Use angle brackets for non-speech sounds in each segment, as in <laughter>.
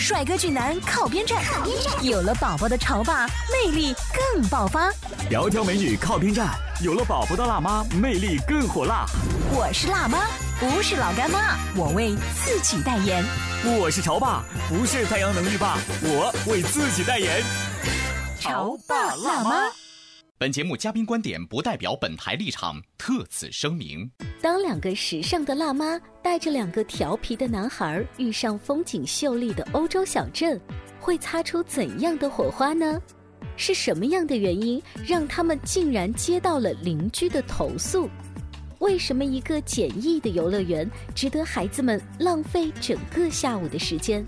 帅哥俊男靠边站，有了宝宝的潮爸魅力更爆发。窈窕美女靠边站，有了宝宝的辣妈魅力更火辣。我是辣妈，不是老干妈，我为自己代言。我是潮爸，不是太阳能浴霸，我为自己代言。潮爸辣妈。本节目嘉宾观点不代表本台立场，特此声明。当两个时尚的辣妈带着两个调皮的男孩遇上风景秀丽的欧洲小镇，会擦出怎样的火花呢？是什么样的原因让他们竟然接到了邻居的投诉？为什么一个简易的游乐园值得孩子们浪费整个下午的时间？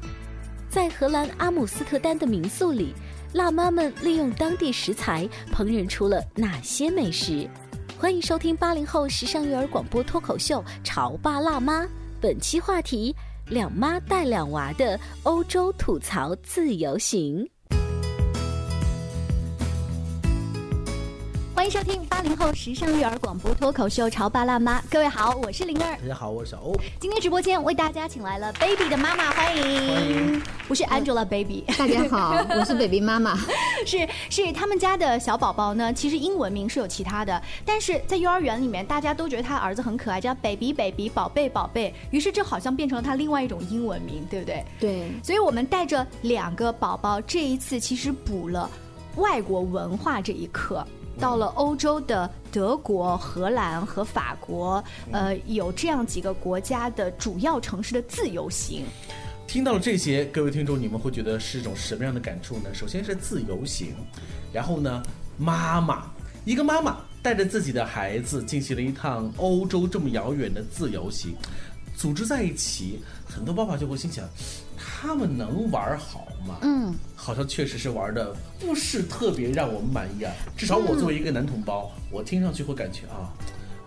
在荷兰阿姆斯特丹的民宿里。辣妈们利用当地食材烹饪出了哪些美食？欢迎收听八零后时尚育儿广播脱口秀《潮爸辣妈》。本期话题：两妈带两娃的欧洲吐槽自由行。欢迎收听八零后时尚育儿广播脱口秀《潮爸辣妈》，各位好，我是灵儿。大家好，我是小欧。今天直播间为大家请来了 baby 的妈妈，欢迎。欢迎。不是 Angelababy。大家好，我是 baby 妈妈。是 <laughs> 是，他们家的小宝宝呢，其实英文名是有其他的，但是在幼儿园里面，大家都觉得他儿子很可爱，叫 baby baby 宝贝宝贝，于是这好像变成了他另外一种英文名，对不对？对。所以我们带着两个宝宝，这一次其实补了外国文化这一课。到了欧洲的德国、荷兰和法国，呃，有这样几个国家的主要城市的自由行。听到了这些，各位听众，你们会觉得是一种什么样的感触呢？首先是自由行，然后呢，妈妈，一个妈妈带着自己的孩子进行了一趟欧洲这么遥远的自由行，组织在一起，很多爸爸就会心想。他们能玩好吗？嗯，好像确实是玩的不是特别让我们满意啊。至少我作为一个男同胞，我听上去会感觉啊。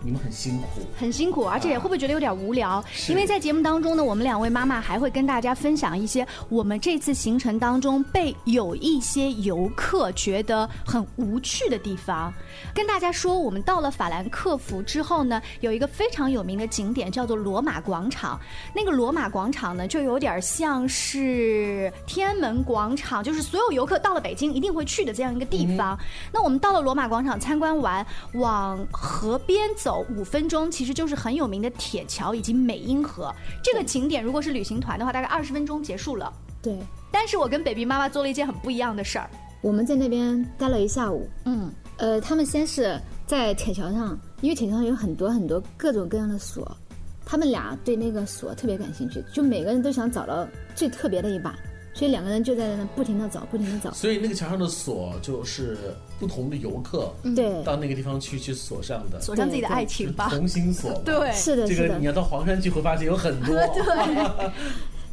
你们很辛苦，很辛苦，而且会不会觉得有点无聊？因为在节目当中呢，我们两位妈妈还会跟大家分享一些我们这次行程当中被有一些游客觉得很无趣的地方。跟大家说，我们到了法兰克福之后呢，有一个非常有名的景点叫做罗马广场。那个罗马广场呢，就有点像是天安门广场，就是所有游客到了北京一定会去的这样一个地方。那我们到了罗马广场参观完，往河边走。五分钟其实就是很有名的铁桥以及美英河这个景点，如果是旅行团的话，大概二十分钟结束了。对，但是我跟 baby 妈妈做了一件很不一样的事儿，我们在那边待了一下午。嗯，呃，他们先是在铁桥上，因为铁桥上有很多很多各种各样的锁，他们俩对那个锁特别感兴趣，就每个人都想找到最特别的一把。所以两个人就在那不停的找，不停的找。所以那个墙上的锁就是不同的游客对到那个地方去去锁上的，锁上自己的爱情吧，同心锁。对，是的，这个你要到黄山去会发现有很多。<laughs> 对。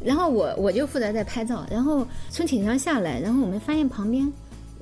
然后我我就负责在拍照，然后从艇上下来，然后我们发现旁边，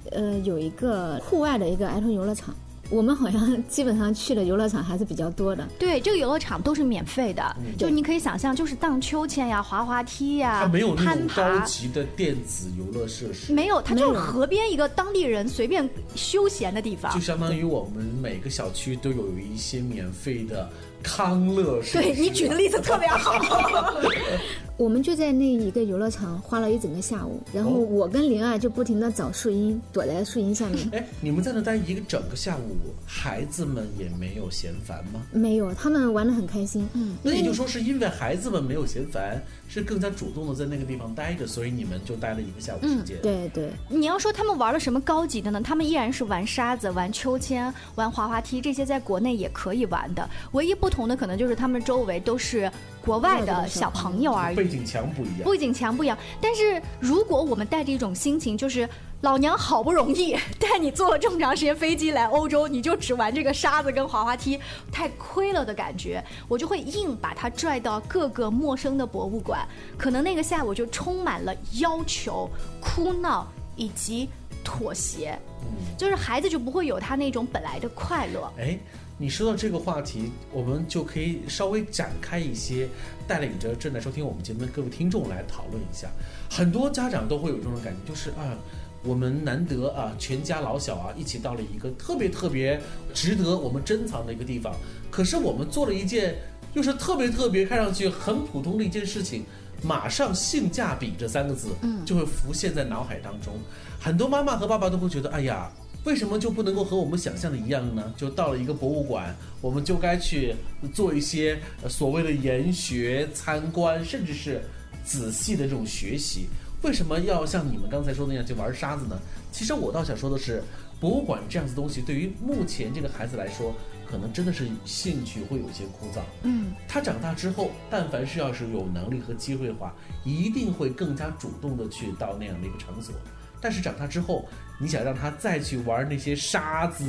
呃，有一个户外的一个儿童游乐场。我们好像基本上去的游乐场还是比较多的。对，这个游乐场都是免费的，就你可以想象，就是荡秋千呀、滑滑梯呀、它没有那种高级的电子游乐设施。没有，它就是河边一个当地人随便休闲的地方。就相当于我们每个小区都有一些免费的康乐设施。对你举的例子特别好。<laughs> 我们就在那一个游乐场花了一整个下午，然后我跟灵儿就不停的找树荫，躲在树荫下面。<laughs> 哎，你们在那待一个整个下午，孩子们也没有嫌烦吗？没有，他们玩的很开心。嗯，那也就说是因为孩子们没有嫌烦，是更加主动的在那个地方待着，所以你们就待了一个下午时间。对对。你要说他们玩了什么高级的呢？他们依然是玩沙子、玩秋千、玩滑滑梯，这些在国内也可以玩的。唯一不同的可能就是他们周围都是国外的小朋友而已。景墙不一样，不景墙不一样。但是如果我们带着一种心情，就是老娘好不容易 <laughs> 带你坐了这么长时间飞机来欧洲，你就只玩这个沙子跟滑滑梯，太亏了的感觉。我就会硬把它拽到各个陌生的博物馆，可能那个下午就充满了要求、哭闹以及妥协，嗯就是孩子就不会有他那种本来的快乐。哎，你说到这个话题，我们就可以稍微展开一些，带领着正在收听我们节目的各位听众来讨论一下。很多家长都会有这种感觉，就是啊。我们难得啊，全家老小啊，一起到了一个特别特别值得我们珍藏的一个地方。可是我们做了一件又是特别特别看上去很普通的一件事情，马上性价比这三个字，嗯，就会浮现在脑海当中。很多妈妈和爸爸都会觉得，哎呀，为什么就不能够和我们想象的一样呢？就到了一个博物馆，我们就该去做一些所谓的研学、参观，甚至是仔细的这种学习。为什么要像你们刚才说的那样去玩沙子呢？其实我倒想说的是，博物馆这样子东西，对于目前这个孩子来说，可能真的是兴趣会有些枯燥。嗯，他长大之后，但凡是要是有能力和机会的话，一定会更加主动的去到那样的一个场所。但是长大之后，你想让他再去玩那些沙子、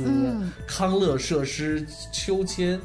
康乐设施、秋千，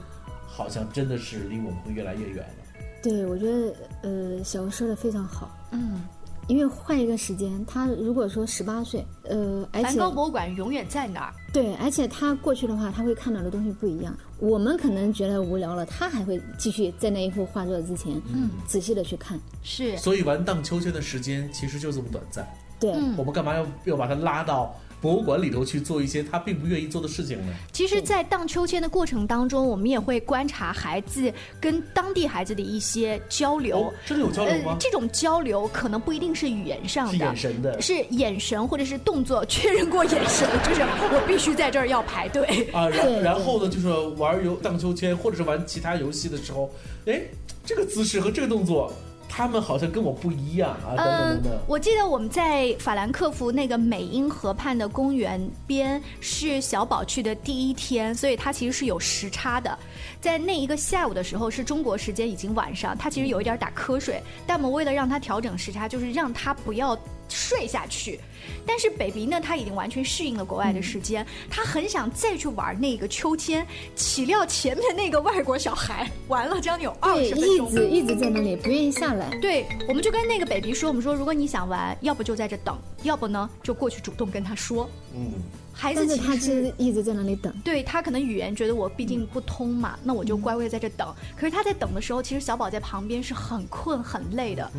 好像真的是离我们会越来越远了。对，我觉得呃，小吴说的非常好。嗯。因为换一个时间，他如果说十八岁，呃，而且梵高博物馆永远在那儿。对，而且他过去的话，他会看到的东西不一样。我们可能觉得无聊了，他还会继续在那一幅画作之前，嗯，仔细的去看。是。所以玩荡秋千的时间其实就这么短暂。对。我们干嘛要要把它拉到？博物馆里头去做一些他并不愿意做的事情呢。其实，在荡秋千的过程当中，我们也会观察孩子跟当地孩子的一些交流。真的有交流吗？这种交流可能不一定是语言上的，是眼神的，是眼神或者是动作确认过眼神，就是我必须在这儿要排队 <laughs> 啊。然然后呢，就是玩游荡秋千或者是玩其他游戏的时候，哎，这个姿势和这个动作。他们好像跟我不一样啊！等等等等。我记得我们在法兰克福那个美因河畔的公园边是小宝去的第一天，所以他其实是有时差的。在那一个下午的时候，是中国时间已经晚上，他其实有一点打瞌睡。但我们为了让他调整时差，就是让他不要。睡下去，但是 baby 呢，他已经完全适应了国外的时间，他很想再去玩那个秋千，岂料前面那个外国小孩 <laughs> 玩了将近有二十分钟，一直一直在那里不愿意下来。对，我们就跟那个 baby 说，我们说如果你想玩，要不就在这等，要不呢就过去主动跟他说。嗯，孩子他其实一直在那里等。对他可能语言觉得我毕竟不通嘛，那我就乖乖在这等。可是他在等的时候，其实小宝在旁边是很困很累的，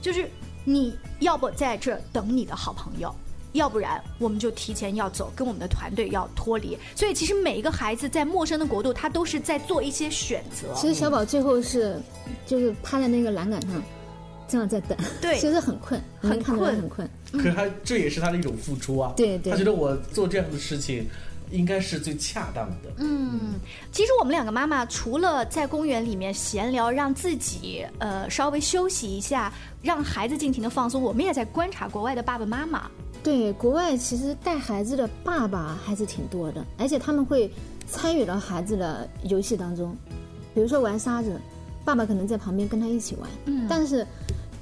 就是。你要不在这等你的好朋友，要不然我们就提前要走，跟我们的团队要脱离。所以其实每一个孩子在陌生的国度，他都是在做一些选择。其实小宝最后是，就是趴在那个栏杆上，这样在等。对，其实很困，很困，很困。可是他这也是他的一种付出啊。对对。他觉得我做这样的事情。应该是最恰当的。嗯，其实我们两个妈妈除了在公园里面闲聊，让自己呃稍微休息一下，让孩子尽情的放松，我们也在观察国外的爸爸妈妈。对，国外其实带孩子的爸爸还是挺多的，而且他们会参与到孩子的游戏当中，比如说玩沙子，爸爸可能在旁边跟他一起玩。嗯，但是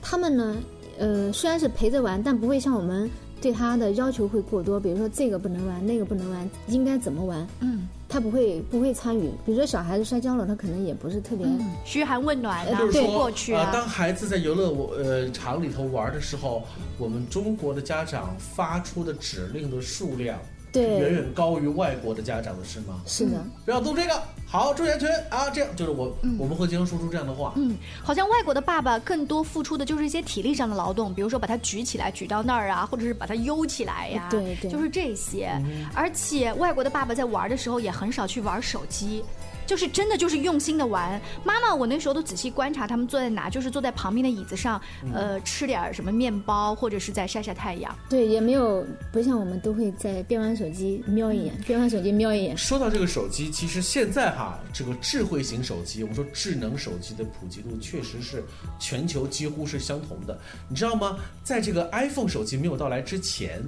他们呢，呃，虽然是陪着玩，但不会像我们。对他的要求会过多，比如说这个不能玩，那个不能玩，应该怎么玩？嗯，他不会不会参与。比如说小孩子摔跤了，他可能也不是特别嘘寒问暖的过去啊。当孩子在游乐呃场里头玩的时候，我们中国的家长发出的指令的数量。对，远远高于外国的家长的是吗？是的，不要动这个，好，注意安全啊！这样就是我，我们会经常说出这样的话。嗯，好像外国的爸爸更多付出的就是一些体力上的劳动，比如说把他举起来，举到那儿啊，或者是把他悠起来呀，对对，就是这些。而且外国的爸爸在玩的时候也很少去玩手机。就是真的就是用心的玩，妈妈，我那时候都仔细观察他们坐在哪，就是坐在旁边的椅子上，呃，吃点什么面包，或者是在晒晒太阳。对，也没有不像我们都会在边玩手机瞄一眼，边玩手机瞄一眼。说到这个手机，其实现在哈，这个智慧型手机，我们说智能手机的普及度确实是全球几乎是相同的。你知道吗？在这个 iPhone 手机没有到来之前，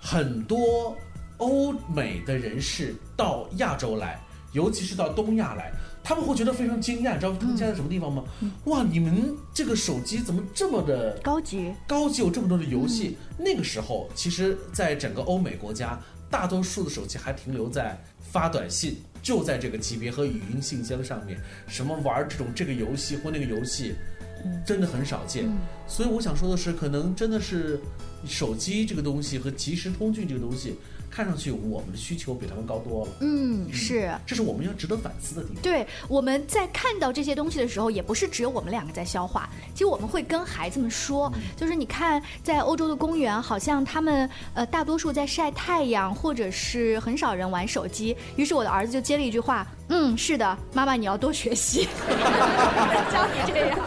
很多欧美的人士到亚洲来。尤其是到东亚来，他们会觉得非常惊讶。你知道他们家在什么地方吗？哇，你们这个手机怎么这么的高级？高级有这么多的游戏？那个时候，其实在整个欧美国家，大多数的手机还停留在发短信，就在这个级别和语音信箱上面，什么玩这种这个游戏或那个游戏。真的很少见，所以我想说的是，可能真的是手机这个东西和即时通讯这个东西。看上去我们的需求比他们高多了。嗯，是，这是我们要值得反思的地方。对，我们在看到这些东西的时候，也不是只有我们两个在消化。其实我们会跟孩子们说，就是你看，在欧洲的公园，好像他们呃大多数在晒太阳，或者是很少人玩手机。于是我的儿子就接了一句话：“嗯，是的，妈妈你要多学习。<laughs> ”教你这样，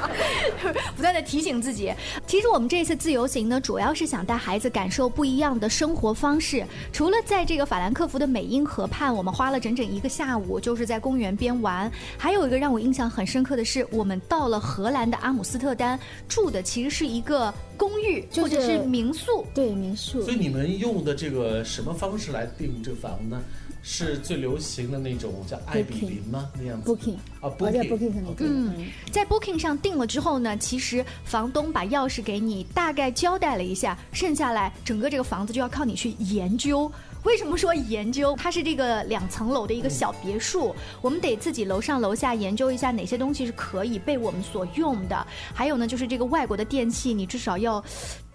不断的提醒自己。其实我们这次自由行呢，主要是想带孩子感受不一样的生活方式，除了。在这个法兰克福的美因河畔，我们花了整整一个下午，就是在公园边玩。还有一个让我印象很深刻的是，我们到了荷兰的阿姆斯特丹，住的其实是一个公寓或者是民宿，对民宿。所以你们用的这个什么方式来订这个房呢？是最流行的那种叫爱比邻吗？那样子？Booking 啊，Booking Booking 上嗯，在 Booking 上订了之后呢，其实房东把钥匙给你，大概交代了一下，剩下来整个这个房子就要靠你去研究。为什么说研究？它是这个两层楼的一个小别墅，我们得自己楼上楼下研究一下哪些东西是可以被我们所用的。还有呢，就是这个外国的电器，你至少要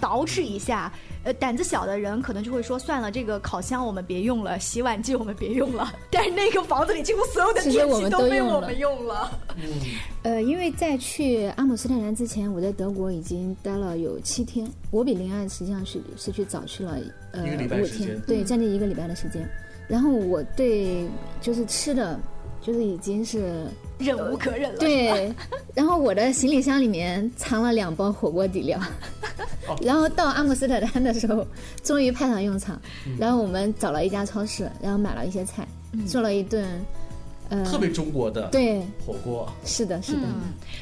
捯饬一下。呃，胆子小的人可能就会说，算了，这个烤箱我们别用了，洗碗机我们别用了。<laughs> 但是那个房子里几乎所有的电器都被我们用了。嗯，呃，因为在去阿姆斯特丹之前，我在德国已经待了有七天。我比林安实际上是是去早去了呃五天，对，将近一个礼拜的时间。然后我对就是吃的，就是已经是。忍无可忍了。对，然后我的行李箱里面藏了两包火锅底料，<laughs> 然后到阿姆斯特丹的时候，终于派上用场。然后我们找了一家超市，然后买了一些菜，做了一顿。特别中国的对火锅，是的，是的。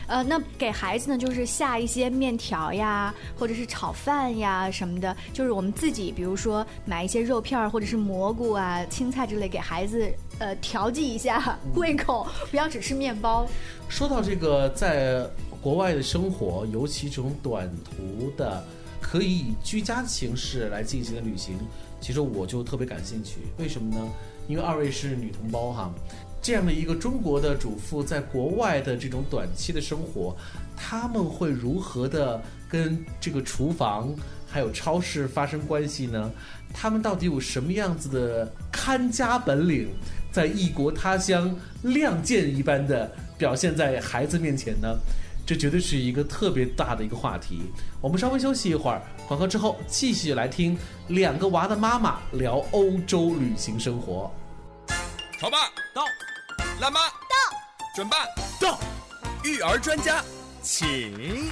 呃，那给孩子呢，就是下一些面条呀，或者是炒饭呀什么的，就是我们自己，比如说买一些肉片儿或者是蘑菇啊、青菜之类，给孩子呃调剂一下胃口，不要只吃面包。说到这个，在国外的生活，尤其这种短途的，可以以居家的形式来进行的旅行，其实我就特别感兴趣。为什么呢？因为二位是女同胞哈。这样的一个中国的主妇在国外的这种短期的生活，他们会如何的跟这个厨房还有超市发生关系呢？他们到底有什么样子的看家本领，在异国他乡亮剑一般的表现在孩子面前呢？这绝对是一个特别大的一个话题。我们稍微休息一会儿，广告之后继续来听两个娃的妈妈聊欧洲旅行生活。潮爸到。辣妈到，准爸到，育儿专家请。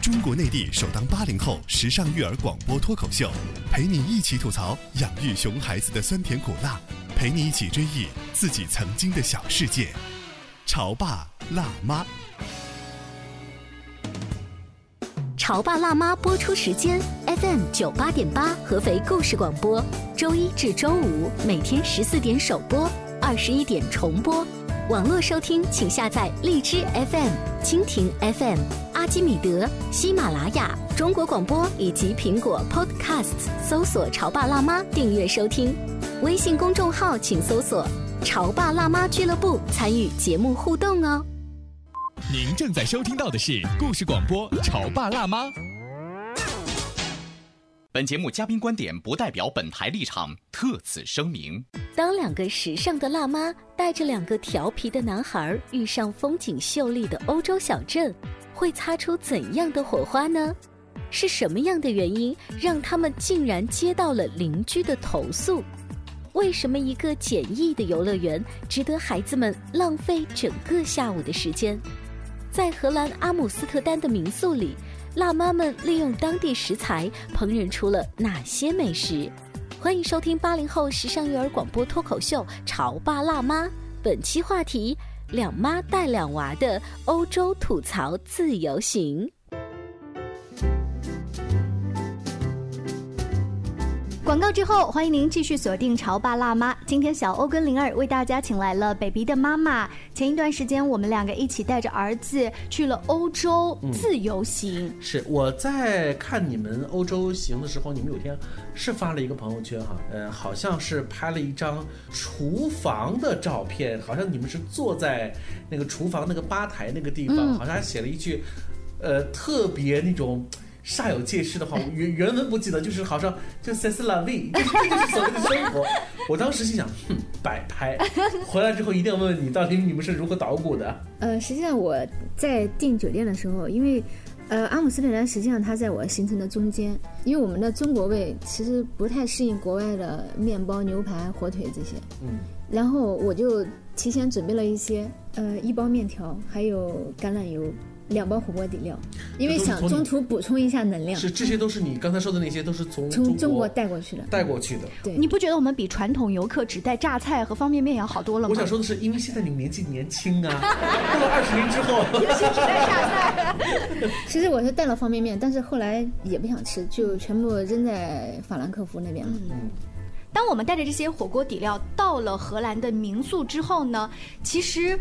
中国内地首档八零后时尚育儿广播脱口秀，陪你一起吐槽养育熊孩子的酸甜苦辣，陪你一起追忆自己曾经的小世界。潮爸辣妈，潮爸辣妈播出时间：FM 九八点八，合肥故事广播，周一至周五每天十四点首播。二十一点重播，网络收听请下载荔枝 FM、蜻蜓 FM、阿基米德、喜马拉雅、中国广播以及苹果 Podcasts，搜索“潮爸辣妈”订阅收听。微信公众号请搜索“潮爸辣妈俱乐部”，参与节目互动哦。您正在收听到的是故事广播《潮爸辣妈》。本节目嘉宾观点不代表本台立场，特此声明。当两个时尚的辣妈带着两个调皮的男孩遇上风景秀丽的欧洲小镇，会擦出怎样的火花呢？是什么样的原因让他们竟然接到了邻居的投诉？为什么一个简易的游乐园值得孩子们浪费整个下午的时间？在荷兰阿姆斯特丹的民宿里。辣妈们利用当地食材烹饪出了哪些美食？欢迎收听八零后时尚育儿广播脱口秀《潮爸辣妈》。本期话题：两妈带两娃的欧洲吐槽自由行。广告之后，欢迎您继续锁定《潮爸辣妈》。今天小欧跟灵儿为大家请来了 baby 的妈妈。前一段时间，我们两个一起带着儿子去了欧洲自由行。是我在看你们欧洲行的时候，你们有天是发了一个朋友圈哈，呃，好像是拍了一张厨房的照片，好像你们是坐在那个厨房那个吧台那个地方，好像还写了一句，呃，特别那种。煞有介事的话，原原文不记得，就是好像就 s e s la vie，这就是所谓的生活。<laughs> 我当时心想，哼，摆拍。回来之后一定要问问你，到底你们是如何捣鼓的？呃，实际上我在订酒店的时候，因为，呃，阿姆斯特丹实际上它在我行程的中间，因为我们的中国胃其实不太适应国外的面包、牛排、火腿这些。嗯。然后我就提前准备了一些，呃，一包面条，还有橄榄油。两包火锅底料，因为想中途补充一下能量。是，这些都是你刚才说的那些，都是从从中国带过去的。带过去的。对，你不觉得我们比传统游客只带榨菜和方便面要好多了吗？我想说的是，因为现在你们年纪年轻啊，<laughs> 过了二十年之后，尤其只带榨菜。其实我是带了方便面，但是后来也不想吃，就全部扔在法兰克福那边了。嗯。当我们带着这些火锅底料到了荷兰的民宿之后呢，其实。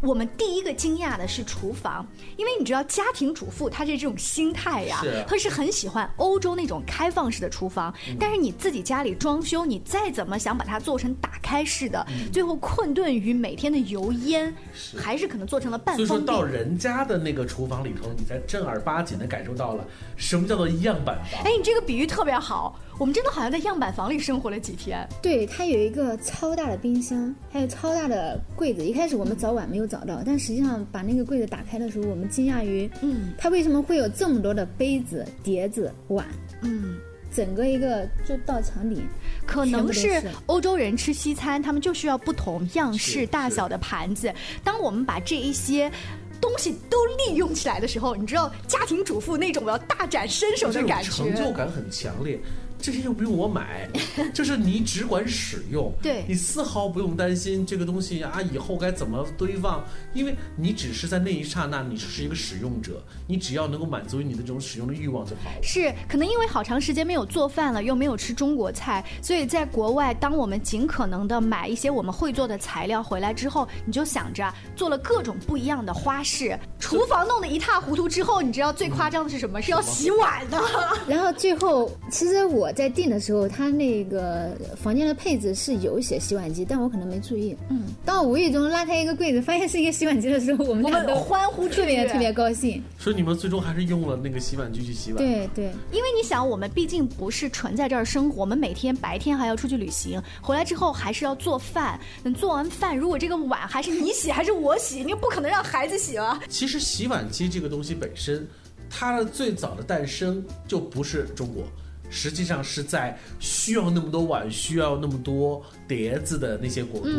我们第一个惊讶的是厨房，因为你知道家庭主妇她这种心态呀，她是很喜欢欧洲那种开放式的厨房。但是你自己家里装修，你再怎么想把它做成打开式的，最后困顿于每天的油烟，还是可能做成了半封闭。所以说到人家的那个厨房里头，你才正儿八经的感受到了什么叫做样板房。哎，你这个比喻特别好。我们真的好像在样板房里生活了几天。对，它有一个超大的冰箱，还有超大的柜子。一开始我们早晚没有找到，但实际上把那个柜子打开的时候，我们惊讶于，嗯，它为什么会有这么多的杯子、碟子、碗？嗯，整个一个就到墙底。可能是欧洲人吃西餐，他们就需要不同样式、大小的盘子。当我们把这一些。东西都利用起来的时候，你知道家庭主妇那种我要大展身手的感觉，成就感很强烈。这些又不用我买，<laughs> 就是你只管使用，对你丝毫不用担心这个东西啊以后该怎么堆放，因为你只是在那一刹那，你只是一个使用者，你只要能够满足于你的这种使用的欲望就好了。是，可能因为好长时间没有做饭了，又没有吃中国菜，所以在国外，当我们尽可能的买一些我们会做的材料回来之后，你就想着做了各种不一样的花式，厨房弄得一塌糊涂之后，你知道最夸张的是什么？是要洗碗的。<laughs> 然后最后，其实我。在订的时候，他那个房间的配置是有写洗碗机，但我可能没注意。嗯，当我无意中拉开一个柜子，发现是一个洗碗机的时候，我们俩都欢呼特别特别高兴。所以你们最终还是用了那个洗碗机去洗碗。对对，因为你想，我们毕竟不是纯在这儿生活，我们每天白天还要出去旅行，回来之后还是要做饭。等做完饭，如果这个碗还是你洗还是我洗，你不可能让孩子洗了。其实洗碗机这个东西本身，它的最早的诞生就不是中国。实际上是在需要那么多碗、需要那么多碟子的那些国度，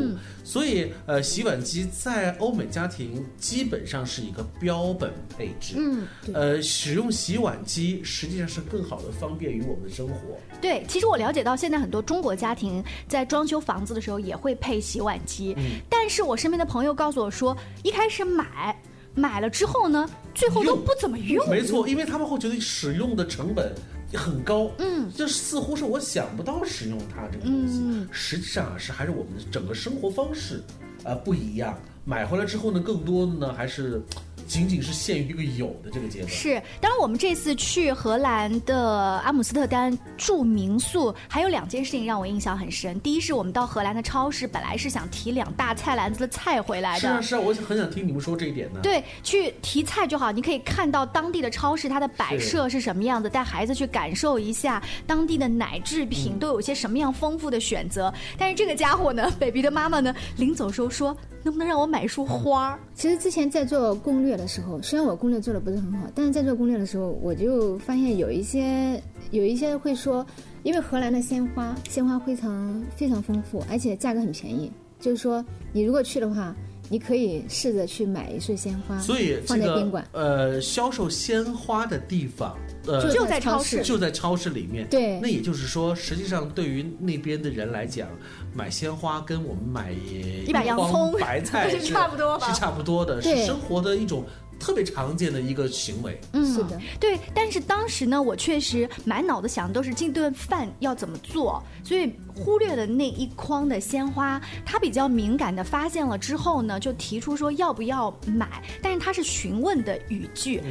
所以呃，洗碗机在欧美家庭基本上是一个标本配置。嗯，呃，使用洗碗机实际上是更好的方便于我们的生活。对，其实我了解到现在很多中国家庭在装修房子的时候也会配洗碗机，但是我身边的朋友告诉我说，一开始买买了之后呢，最后都不怎么用。没错，因为他们会觉得使用的成本。很高，嗯，就似乎是我想不到使用它这个东西，实际上啊是还是我们的整个生活方式，啊不一样。买回来之后呢，更多的呢还是。仅仅是限于一个有的这个阶段。是，当然我们这次去荷兰的阿姆斯特丹住民宿，还有两件事情让我印象很深。第一是我们到荷兰的超市，本来是想提两大菜篮子的菜回来的。是啊是啊，我很想听你们说这一点呢。对，去提菜就好，你可以看到当地的超市它的摆设是什么样子，带孩子去感受一下当地的奶制品都有些什么样丰富的选择。但是这个家伙呢，baby 的妈妈呢，临走时候说。能不能让我买一束花？其实之前在做攻略的时候，虽然我攻略做的不是很好，但是在做攻略的时候，我就发现有一些有一些会说，因为荷兰的鲜花鲜花非常非常丰富，而且价格很便宜，就是说你如果去的话。你可以试着去买一束鲜花，所以放在宾馆。呃，销售鲜花的地方，呃，就在超市，就在超市里面。对，那也就是说，实际上对于那边的人来讲，买鲜花跟我们买一把洋葱、白菜 <laughs> 是差不多，是差不多的，是生活的一种特别常见的一个行为。嗯，是的，对。但是当时呢，我确实满脑子想的都是这顿饭要怎么做，所以忽略了那一筐的鲜花。他比较敏感的发现了之后呢，就提出说要不要买，但是他是询问的语句。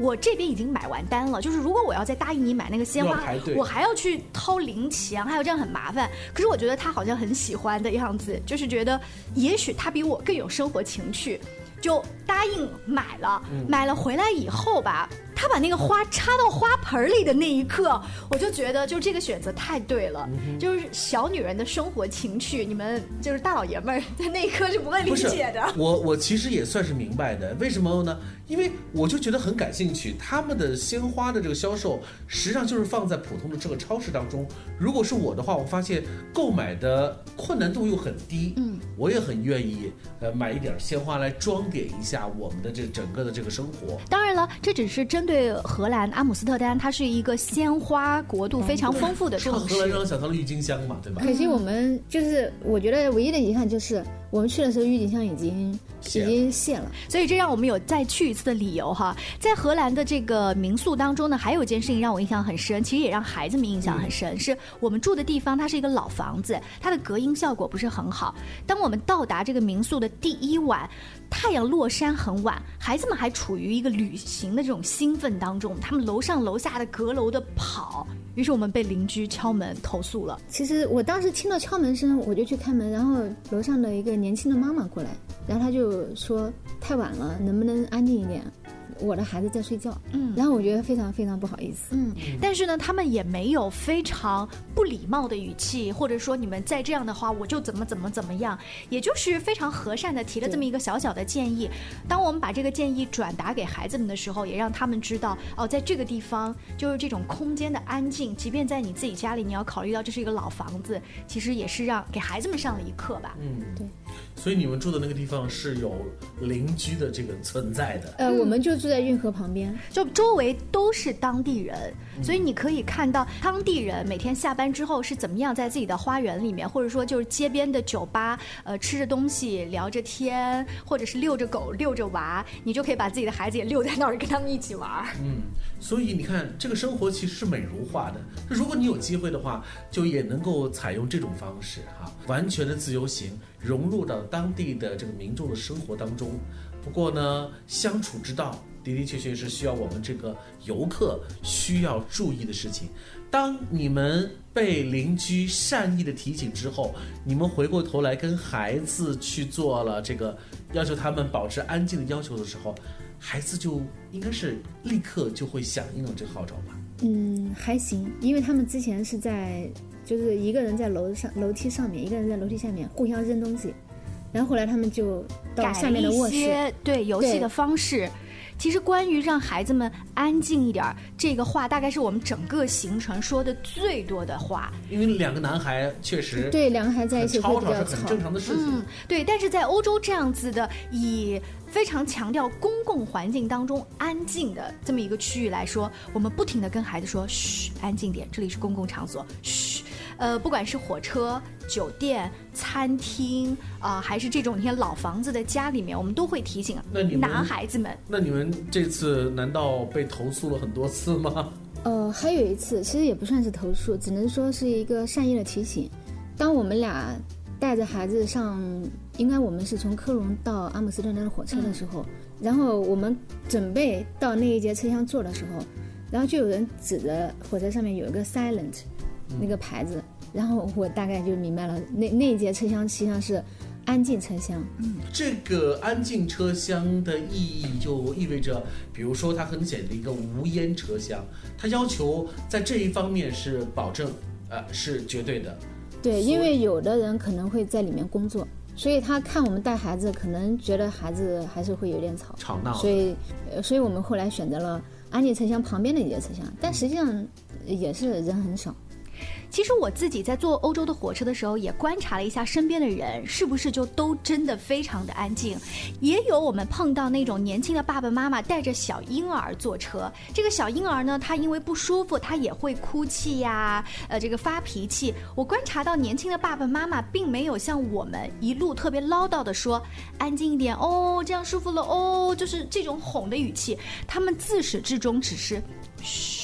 我这边已经买完单了，就是如果我要再答应你买那个鲜花我还要去掏零钱，还有这样很麻烦。可是我觉得他好像很喜欢的样子，就是觉得也许他比我更有生活情趣。就答应买了，买了回来以后吧，他把那个花插到花盆里的那一刻，我就觉得就这个选择太对了。就是小女人的生活情趣，你们就是大老爷们儿在那一刻是不会理解的。我我其实也算是明白的，为什么呢？因为我就觉得很感兴趣，他们的鲜花的这个销售，实际上就是放在普通的这个超市当中。如果是我的话，我发现购买的困难度又很低，嗯，我也很愿意呃买一点鲜花来装点一下我们的这整个的这个生活。当然了，这只是针对荷兰阿姆斯特丹，它是一个鲜花国度非常丰富的城说到荷兰，让市。我想到了郁金香嘛，对吧？可惜我们就是，我觉得唯一的遗憾就是，我们去的时候郁金香已经已经谢了。所以这让我们有再去一次的理由哈。在荷兰的这个民宿当中呢，还有一件事情让我印象很深，其实也让孩子们印象很深，是我们住的地方它是一个老房子，它的隔音效果不是很好。当我们到达这个民宿的第一晚，太阳落山很晚，孩子们还处于一个旅行的这种兴奋当中，他们楼上楼下的阁楼的跑，于是我们被邻居敲门投诉了。其实我当时听到敲门声，我就去开门，然后楼上的一个年轻的妈妈过来，然后她就说太晚了，能不能安静一点？我的孩子在睡觉。嗯然后我觉得非常非常不好意思。嗯，但是呢，他们也没有非常不礼貌的语气，或者说你们再这样的话，我就怎么怎么怎么样，也就是非常和善的提了这么一个小小的建议。当我们把这个建议转达给孩子们的时候，也让他们知道，哦，在这个地方就是这种空间的安静，即便在你自己家里，你要考虑到这是一个老房子，其实也是让给孩子们上了一课吧。嗯，对。所以你们住的那个地方是有邻居的这个存在的。呃，我们就住在运河旁边，就周围都是当地人，所以你可以看到当地人每天下班之后是怎么样在自己的花园里面，或者说就是街边的酒吧，呃，吃着东西聊着天，或者是遛着狗、遛着娃，你就可以把自己的孩子也遛在那儿，跟他们一起玩儿。嗯，所以你看，这个生活其实是美如画的。如果你有机会的话，就也能够采用这种方式哈、完全的自由行，融入到当地的这个民众的生活当中。不过呢，相处之道的的确确是需要我们这个游客需要注意的事情。当你们被邻居善意的提醒之后，你们回过头来跟孩子去做了这个要求他们保持安静的要求的时候，孩子就应该是立刻就会响应了这个号召吧。嗯，还行，因为他们之前是在，就是一个人在楼上楼梯上面，一个人在楼梯下面互相扔东西，然后后来他们就到改一下面的卧室，些对游戏的方式。其实关于让孩子们安静一点儿，这个话大概是我们整个行程说的最多的话。因为两个男孩确实对，两个孩子在一起会比较吵吵是很。正常的事情。嗯，对，但是在欧洲这样子的以非常强调公共环境当中安静的这么一个区域来说，我们不停的跟孩子说：“嘘，安静点，这里是公共场所。”嘘，呃，不管是火车、酒店、餐厅啊、还是这种一些老房子的家里面，我们都会提醒那你们男孩子们。那你们这次难道被投诉了很多次吗？<laughs> 呃，还有一次，其实也不算是投诉，只能说是一个善意的提醒。当我们俩带着孩子上，应该我们是从科隆到阿姆斯特丹的火车的时候，然后我们准备到那一节车厢坐的时候，然后就有人指着火车上面有一个 silent 那个牌子，然后我大概就明白了，那那一节车厢实际上是安静车厢。嗯这个安静车厢的意义就意味着，比如说它很简的一个无烟车厢，它要求在这一方面是保证，呃，是绝对的。对，因为有的人可能会在里面工作，所以他看我们带孩子，可能觉得孩子还是会有点吵，吵闹所以，呃，所以我们后来选择了安静车厢旁边的一节车厢，但实际上也是人很少。其实我自己在坐欧洲的火车的时候，也观察了一下身边的人是不是就都真的非常的安静。也有我们碰到那种年轻的爸爸妈妈带着小婴儿坐车，这个小婴儿呢，他因为不舒服，他也会哭泣呀，呃，这个发脾气。我观察到年轻的爸爸妈妈并没有像我们一路特别唠叨的说安静一点哦，这样舒服了哦，就是这种哄的语气，他们自始至终只是嘘，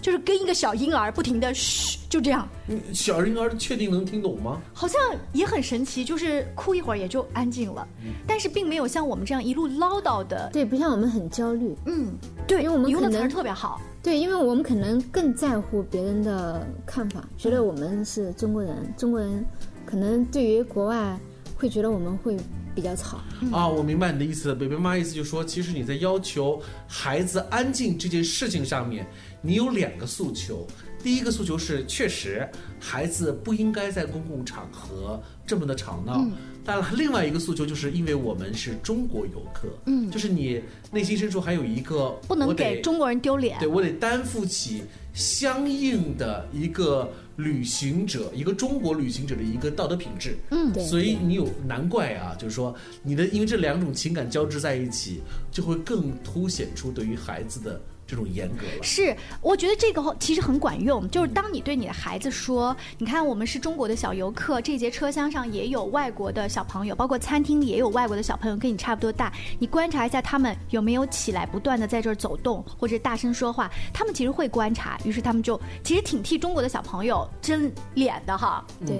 就是跟一个小婴儿不停的嘘，就这样。嗯小婴儿确定能听懂吗？好像也很神奇，就是哭一会儿也就安静了，但是并没有像我们这样一路唠叨的。对，不像我们很焦虑。嗯，对，因为我们你用的词儿特别好。对，因为我们可能更在乎别人的看法，觉得我们是中国人，中国人可能对于国外会觉得我们会比较吵。啊，我明白你的意思了。北北妈意思就是说，其实你在要求孩子安静这件事情上面，你有两个诉求。第一个诉求是，确实孩子不应该在公共场合这么的吵闹。当然，另外一个诉求就是因为我们是中国游客，嗯，就是你内心深处还有一个不能给中国人丢脸对。我得担负起相应的一个旅行者，一个中国旅行者的一个道德品质。嗯对所以你有难怪啊，就是说你的，因为这两种情感交织在一起，就会更凸显出对于孩子的这种严格了。是，我觉得这个其实很管用。就是当你对你的孩子说：“你看，我们是中国的小游客，这节车厢上也有外国的小朋友，包括餐厅里也有外国的小朋友，跟你差不多大。你观察一下他们有没有起来，不断的在这儿走动或者大声说话。他们其实会观察，于是他们就其实挺替中国的小朋友争脸的哈。对，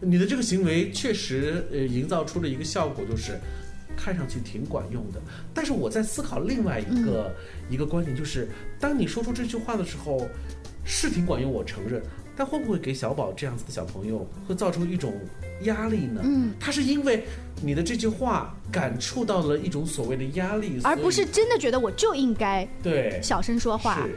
你的这个行为确实呃营造出了一个效果，就是看上去挺管用的。但是我在思考另外一个、一个观点，就是当你说出这句话的时候，是挺管用，我承认。但会不会给小宝这样子的小朋友会造成一种压力呢？嗯，他是因为你的这句话感触到了一种所谓的压力，而不是真的觉得我就应该对小声说话。是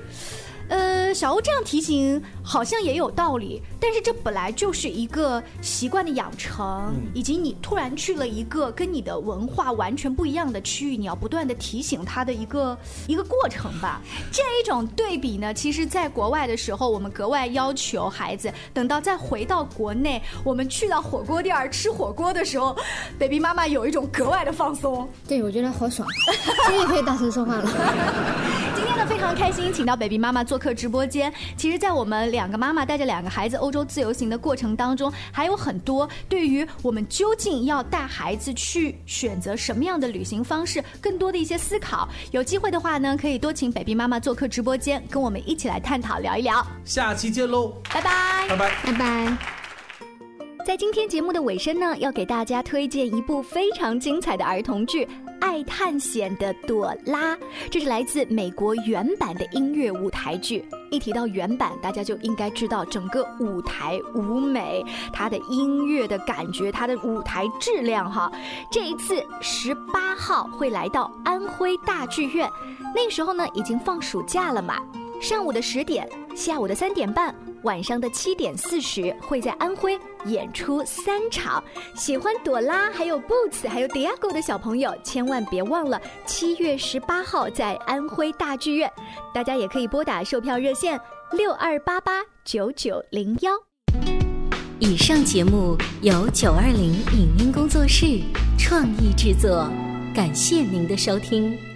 呃，小欧这样提醒好像也有道理，但是这本来就是一个习惯的养成，嗯以及你突然去了一个跟你的文化完全不一样的区域，你要不断的提醒他的一个一个过程吧。这样一种对比呢，其实在国外的时候，我们格外要求孩子，等到再回到国内，我们去到火锅店儿吃火锅的时候，baby 妈妈有一种格外的放松。对，我觉得好爽，终于可以大声说话了。<laughs> 非常开心，请到 baby 妈妈做客直播间。其实，在我们两个妈妈带着两个孩子欧洲自由行的过程当中，还有很多对于我们究竟要带孩子去选择什么样的旅行方式，更多的一些思考。有机会的话呢，可以多请 baby 妈妈做客直播间，跟我们一起来探讨聊一聊。下期见喽，拜拜。拜拜。拜拜。在今天节目的尾声呢，要给大家推荐一部非常精彩的儿童剧《爱探险的朵拉》，这是来自美国原版的音乐舞台剧。一提到原版，大家就应该知道整个舞台舞美、它的音乐的感觉、它的舞台质量哈。这一次十八号会来到安徽大剧院，那时候呢已经放暑假了嘛。上午的十点，下午的三点半，晚上的七点四十，会在安徽演出三场。喜欢朵拉、还有 Boots、还有 Diago 的小朋友，千万别忘了七月十八号在安徽大剧院。大家也可以拨打售票热线六二八八九九零幺。以上节目由九二零影音工作室创意制作，感谢您的收听。